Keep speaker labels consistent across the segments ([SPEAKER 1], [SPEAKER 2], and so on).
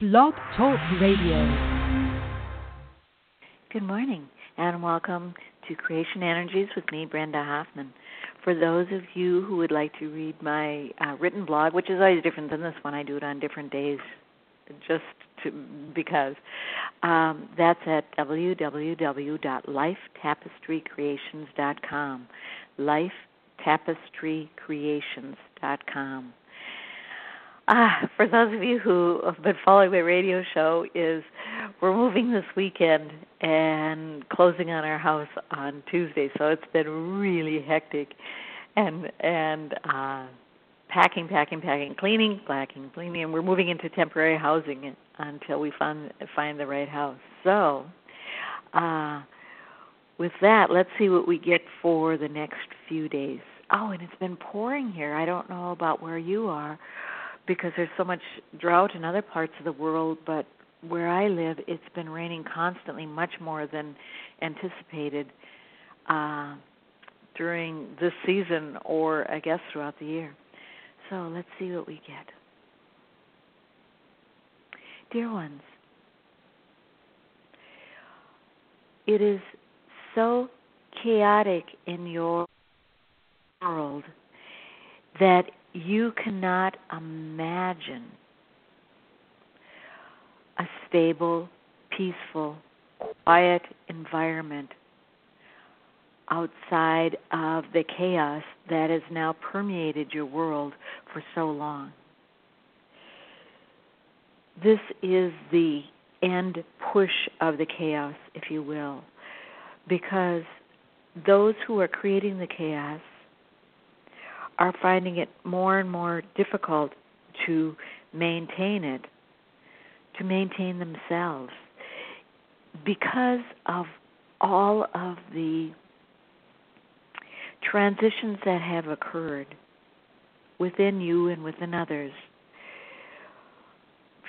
[SPEAKER 1] Blog Talk Radio.
[SPEAKER 2] Good morning, and welcome to Creation Energies with me, Brenda Hoffman. For those of you who would like to read my uh, written blog, which is always different than this one, I do it on different days, just to, because. Um, that's at www.lifetapestrycreations.com. Lifetapestrycreations.com. Ah, for those of you who have been following my radio show, is we're moving this weekend and closing on our house on Tuesday, so it's been really hectic, and and uh, packing, packing, packing, cleaning, packing, cleaning, and we're moving into temporary housing until we find find the right house. So, uh, with that, let's see what we get for the next few days. Oh, and it's been pouring here. I don't know about where you are because there's so much drought in other parts of the world, but where I live, it's been raining constantly, much more than anticipated uh, during this season, or I guess throughout the year. So let's see what we get. Dear ones, it is so chaotic in your world that you cannot imagine a stable, peaceful, quiet environment outside of the chaos that has now permeated your world for so long. This is the end push of the chaos, if you will, because those who are creating the chaos are finding it more and more difficult to maintain it, to maintain themselves, because of all of the transitions that have occurred within you and within others.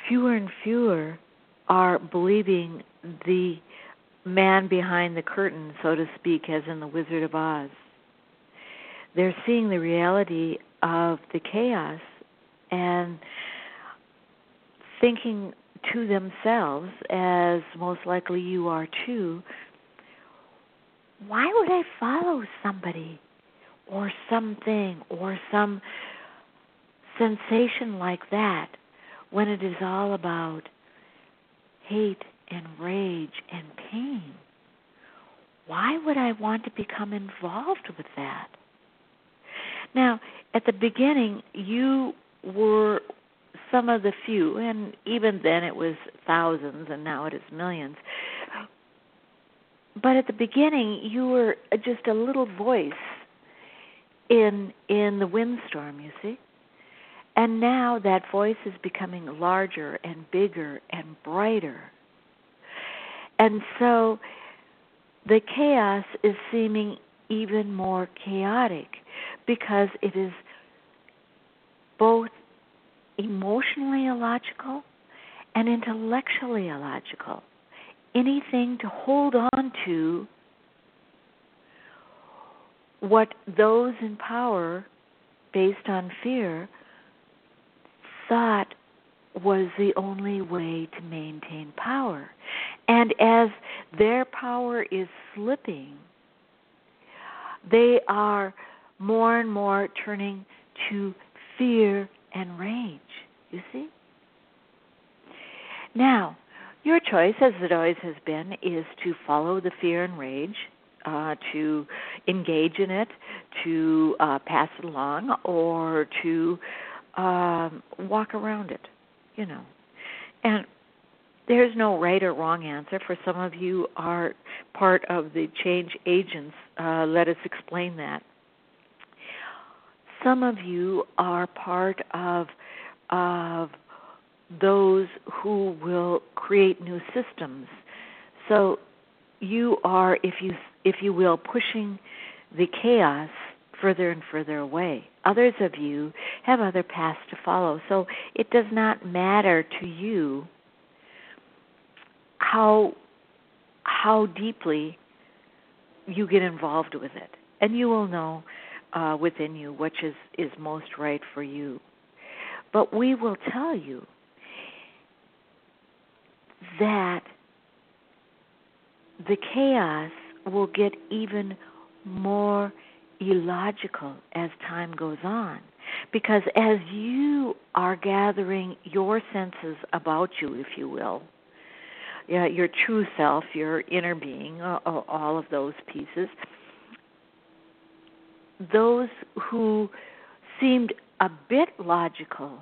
[SPEAKER 2] Fewer and fewer are believing the man behind the curtain, so to speak, as in the Wizard of Oz they're seeing the reality of the chaos and thinking to themselves, as most likely you are too, why would I follow somebody or something or some sensation like that when it is all about hate and rage and pain? Why would I want to become involved with that? Now, at the beginning, you were some of the few, and even then it was thousands, and now it is millions. But at the beginning, you were just a little voice in in the windstorm. You see, and now that voice is becoming larger and bigger and brighter, and so the chaos is seeming even more chaotic because it is both emotionally illogical and intellectually illogical. Anything to hold on to what those in power, based on fear, thought was the only way to maintain power. And as their power is slipping, they are more and more turning to fear and rage. You see? Now, your choice, as it always has been, is to follow the fear and rage, uh, to engage in it, to uh, pass it along, or to um, walk around it. You know, and there's no right or wrong answer. For some of you are part of the change agents. Uh, let us explain that. Some of you are part of of those who will create new systems. So you are, if you if you will, pushing the chaos further and further away. Others of you have other paths to follow. So it does not matter to you how how deeply you get involved with it, and you will know uh, within you which is is most right for you. But we will tell you that the chaos will get even more illogical as time goes on. Because as you are gathering your senses about you, if you will, yeah, your true self, your inner being, all of those pieces, those who seemed a bit logical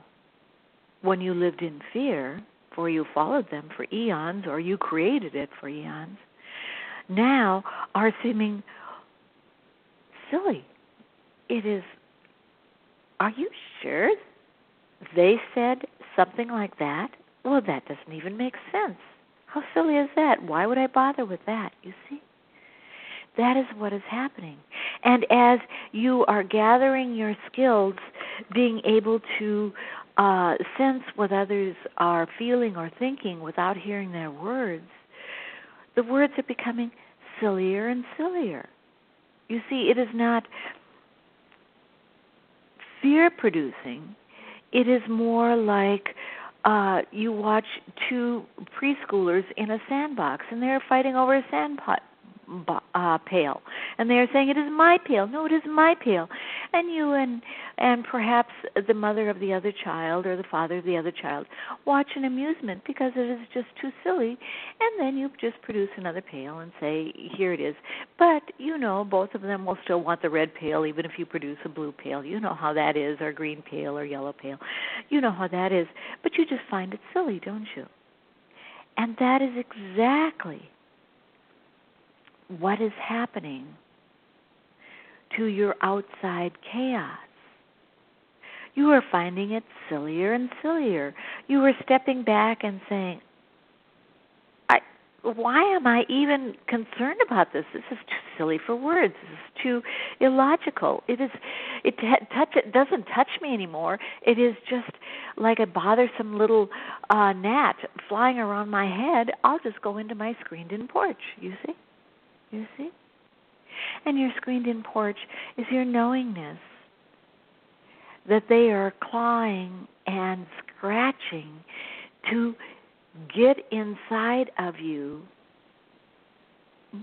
[SPEAKER 2] when you lived in fear, for you followed them for eons or you created it for eons, now are seeming silly. It is, are you sure they said something like that? Well, that doesn't even make sense. How silly is that? Why would I bother with that? You see? That is what is happening. And as you are gathering your skills, being able to uh, sense what others are feeling or thinking without hearing their words, the words are becoming sillier and sillier. You see, it is not fear producing, it is more like uh, you watch two preschoolers in a sandbox and they're fighting over a sandpot uh, pail, and they are saying it is my pail. No, it is my pail. And you and and perhaps the mother of the other child or the father of the other child watch an amusement because it is just too silly, and then you just produce another pail and say, here it is. But you know, both of them will still want the red pail, even if you produce a blue pail. You know how that is, or green pail, or yellow pail. You know how that is. But you just find it silly, don't you? And that is exactly what is happening to your outside chaos. You are finding it sillier and sillier. You are stepping back and saying, I, why am I even concerned about this? This is too silly for words. This is too illogical. It is it touch it doesn't touch me anymore. It is just like a bothersome little uh gnat flying around my head. I'll just go into my screened-in porch, you see? You see? And your screened in porch is your knowingness that they are clawing and scratching to get inside of you,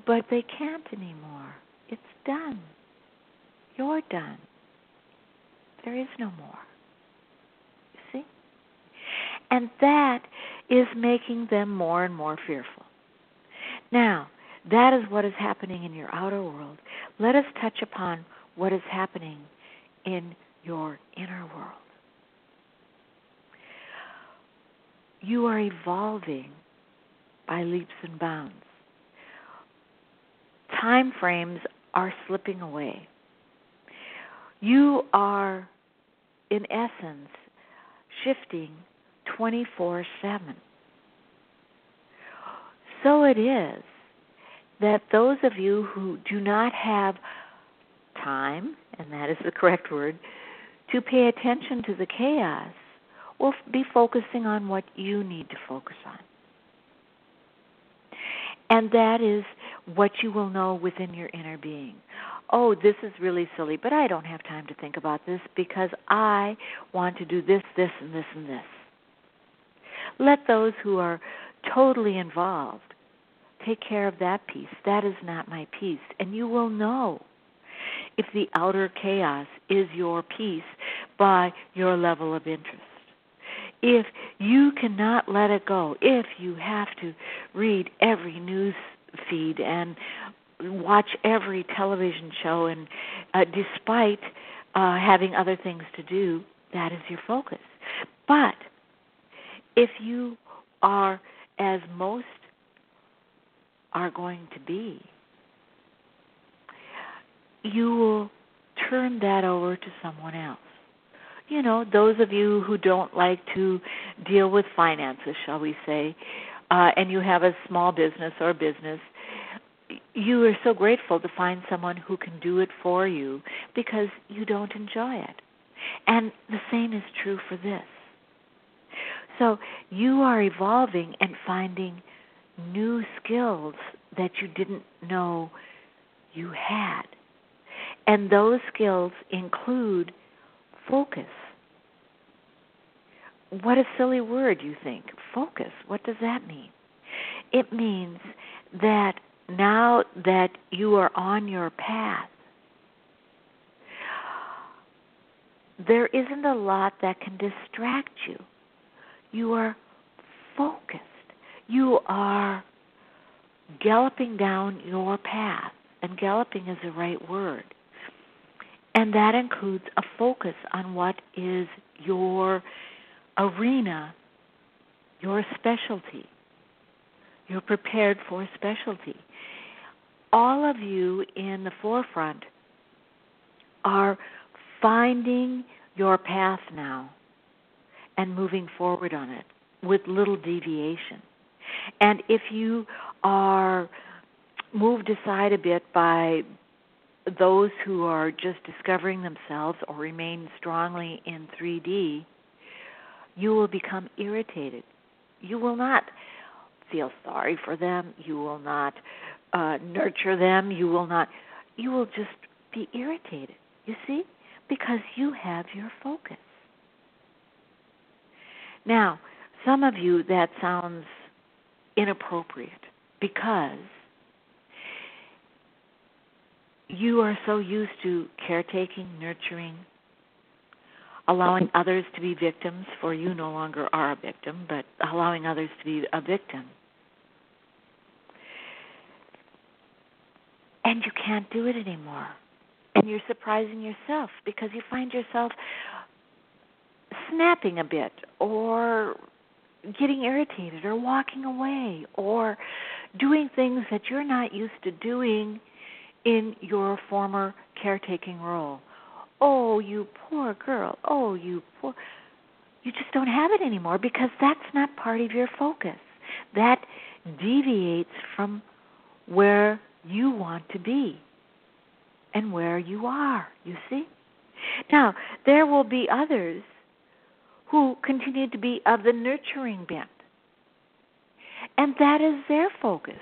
[SPEAKER 2] but they can't anymore. It's done. You're done. There is no more. You see? And that is making them more and more fearful. Now, that is what is happening in your outer world. Let us touch upon what is happening in your inner world. You are evolving by leaps and bounds. Time frames are slipping away. You are, in essence, shifting 24 7. So it is that those of you who do not have time, and that is the correct word, to pay attention to the chaos will be focusing on what you need to focus on. And that is what you will know within your inner being. Oh, this is really silly, but I don't have time to think about this because I want to do this, this, and this, and this. Let those who are totally involved take care of that piece. That is not my piece. And you will know if the outer chaos is your piece by your level of interest. If you cannot let it go, if you have to read every news feed and watch every television show, and uh, despite uh, having other things to do, that is your focus. But if you are, as most are going to be, you will turn that over to someone else. You know, those of you who don't like to deal with finances, shall we say, uh, and you have a small business or business, you are so grateful to find someone who can do it for you because you don't enjoy it. And the same is true for this. So you are evolving and finding new skills that you didn't know you had. And those skills include focus. What a silly word, you think. Focus. What does that mean? It means that now that you are on your path, there isn't a lot that can distract you. You are focused. You are galloping down your path, and galloping is the right word. And that includes a focus on what is your arena, your specialty. You're prepared for specialty. All of you in the forefront are finding your path now and moving forward on it with little deviation. And if you are moved aside a bit by those who are just discovering themselves or remain strongly in 3D, you will become irritated. You will not feel sorry for them. You will not uh, nurture them. You will not. You will just be irritated. You see, because you have your focus. Now, some of you that sounds inappropriate because you are so used to caretaking, nurturing, allowing others to be victims, for you no longer are a victim, but allowing others to be a victim. And you can't do it anymore. And you're surprising yourself because you find yourself snapping a bit or getting irritated or walking away or doing things that you're not used to doing in your former caretaking role. Oh, you poor girl. Oh, you poor. You just don't have it anymore because that's not part of your focus. That deviates from where you want to be and where you are, you see? Now, there will be others who continue to be of the nurturing bent. And that is their focus.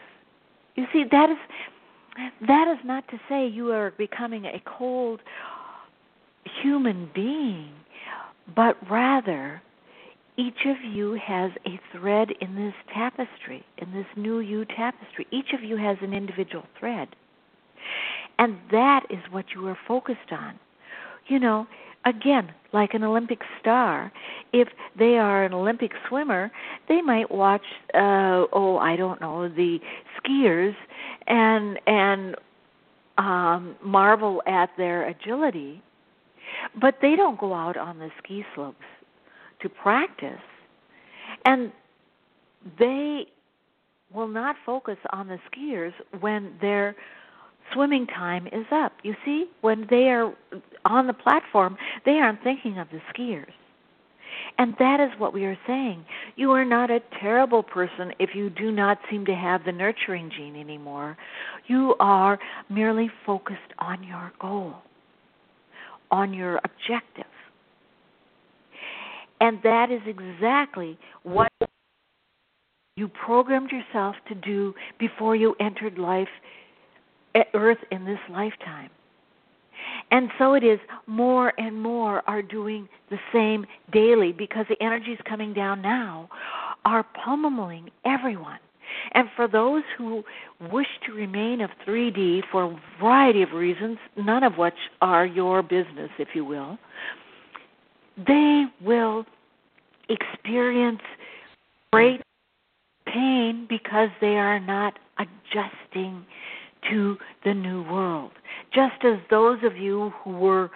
[SPEAKER 2] You see, that is that is not to say you are becoming a cold human being, but rather each of you has a thread in this tapestry, in this new you tapestry. Each of you has an individual thread. And that is what you are focused on. You know, again, like an Olympic star, if they are an Olympic swimmer, they might watch uh oh, I don't know, the skiers and and um marvel at their agility, but they don't go out on the ski slopes to practice. And they will not focus on the skiers when their swimming time is up. You see, when they are on the platform, they aren't thinking of the skiers. And that is what we are saying. You are not a terrible person if you do not seem to have the nurturing gene anymore. You are merely focused on your goal, on your objective. And that is exactly what you programmed yourself to do before you entered life, earth in this lifetime. And so it is more and more are doing the same daily because the energies coming down now are pummeling everyone. And for those who wish to remain of 3D for a variety of reasons, none of which are your business, if you will, they will experience great pain because they are not adjusting to the new world. Just as those of you who were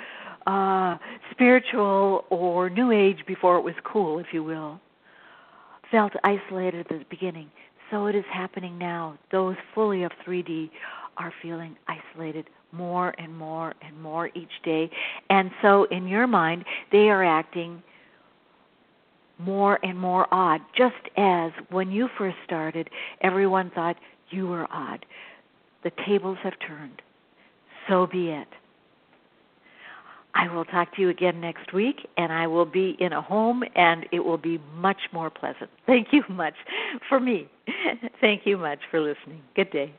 [SPEAKER 2] uh, spiritual or New Age before it was cool, if you will, felt isolated at the beginning, so it is happening now. Those fully of 3D are feeling isolated more and more and more each day. And so, in your mind, they are acting more and more odd, just as when you first started, everyone thought you were odd. The tables have turned. So be it. I will talk to you again next week, and I will be in a home, and it will be much more pleasant. Thank you much for me. Thank you much for listening. Good day.